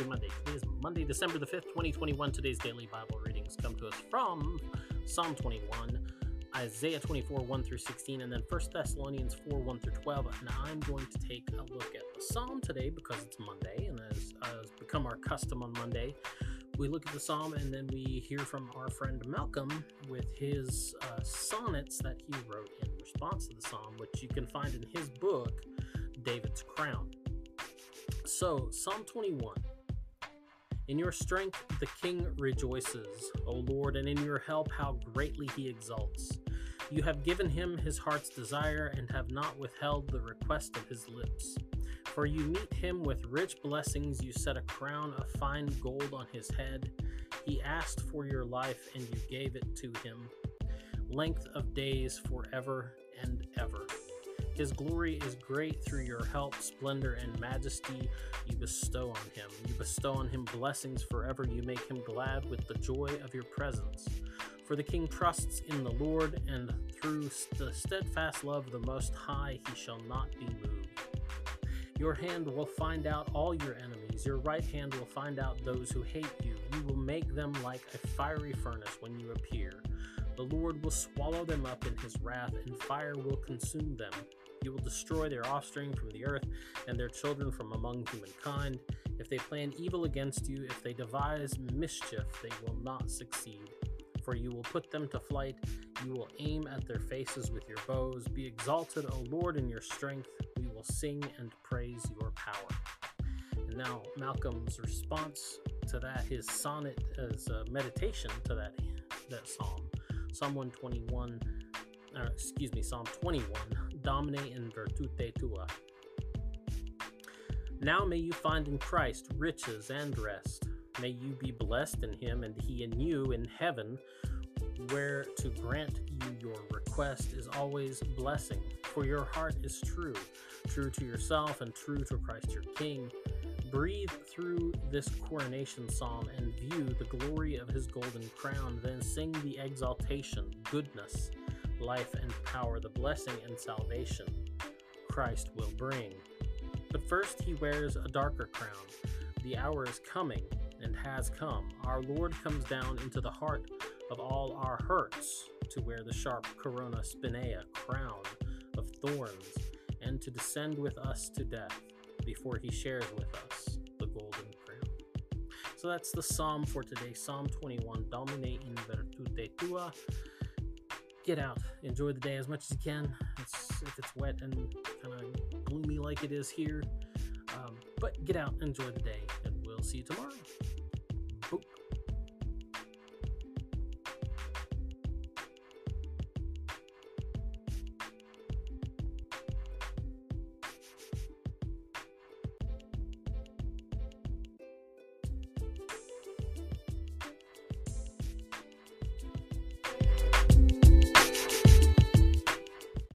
Happy Monday. Today is Monday, December the 5th, 2021. Today's daily Bible readings come to us from Psalm 21, Isaiah 24, 1 through 16, and then 1 Thessalonians 4, 1 through 12. And I'm going to take a look at the Psalm today because it's Monday, and as has become our custom on Monday, we look at the Psalm and then we hear from our friend Malcolm with his uh, sonnets that he wrote in response to the Psalm, which you can find in his book, David's Crown. So, Psalm 21. In your strength the king rejoices, O Lord, and in your help how greatly he exalts. You have given him his heart's desire and have not withheld the request of his lips. For you meet him with rich blessings, you set a crown of fine gold on his head. He asked for your life, and you gave it to him. Length of days forever and ever. His glory is great through your help, splendor, and majesty you bestow on him. You bestow on him blessings forever. You make him glad with the joy of your presence. For the king trusts in the Lord, and through the steadfast love of the Most High he shall not be moved. Your hand will find out all your enemies. Your right hand will find out those who hate you. You will make them like a fiery furnace when you appear. The Lord will swallow them up in his wrath, and fire will consume them. You will destroy their offspring from the earth and their children from among humankind. If they plan evil against you, if they devise mischief, they will not succeed. For you will put them to flight, you will aim at their faces with your bows. Be exalted, O Lord, in your strength. We will sing and praise your power. And now, Malcolm's response to that, his sonnet as a meditation to that, that psalm, Psalm 121, uh, excuse me, Psalm 21 Domine in virtute tua. Now may you find in Christ riches and rest. May you be blessed in him and he in you in heaven, where to grant you your request is always blessing. For your heart is true, true to yourself and true to Christ your King. Breathe through this coronation psalm and view the glory of his golden crown, then sing the exaltation, goodness, life and power, the blessing and salvation Christ will bring. But first, he wears a darker crown. The hour is coming and has come. Our Lord comes down into the heart of all our hurts to wear the sharp corona spinea crown of thorns and to descend with us to death before he shares with us the golden crown. So that's the psalm for today, Psalm 21, Domine in virtute tua get out, enjoy the day as much as you can. It's, if it's wet and kind of gloomy like it is here, um, but get out, enjoy the day, and we'll see you tomorrow.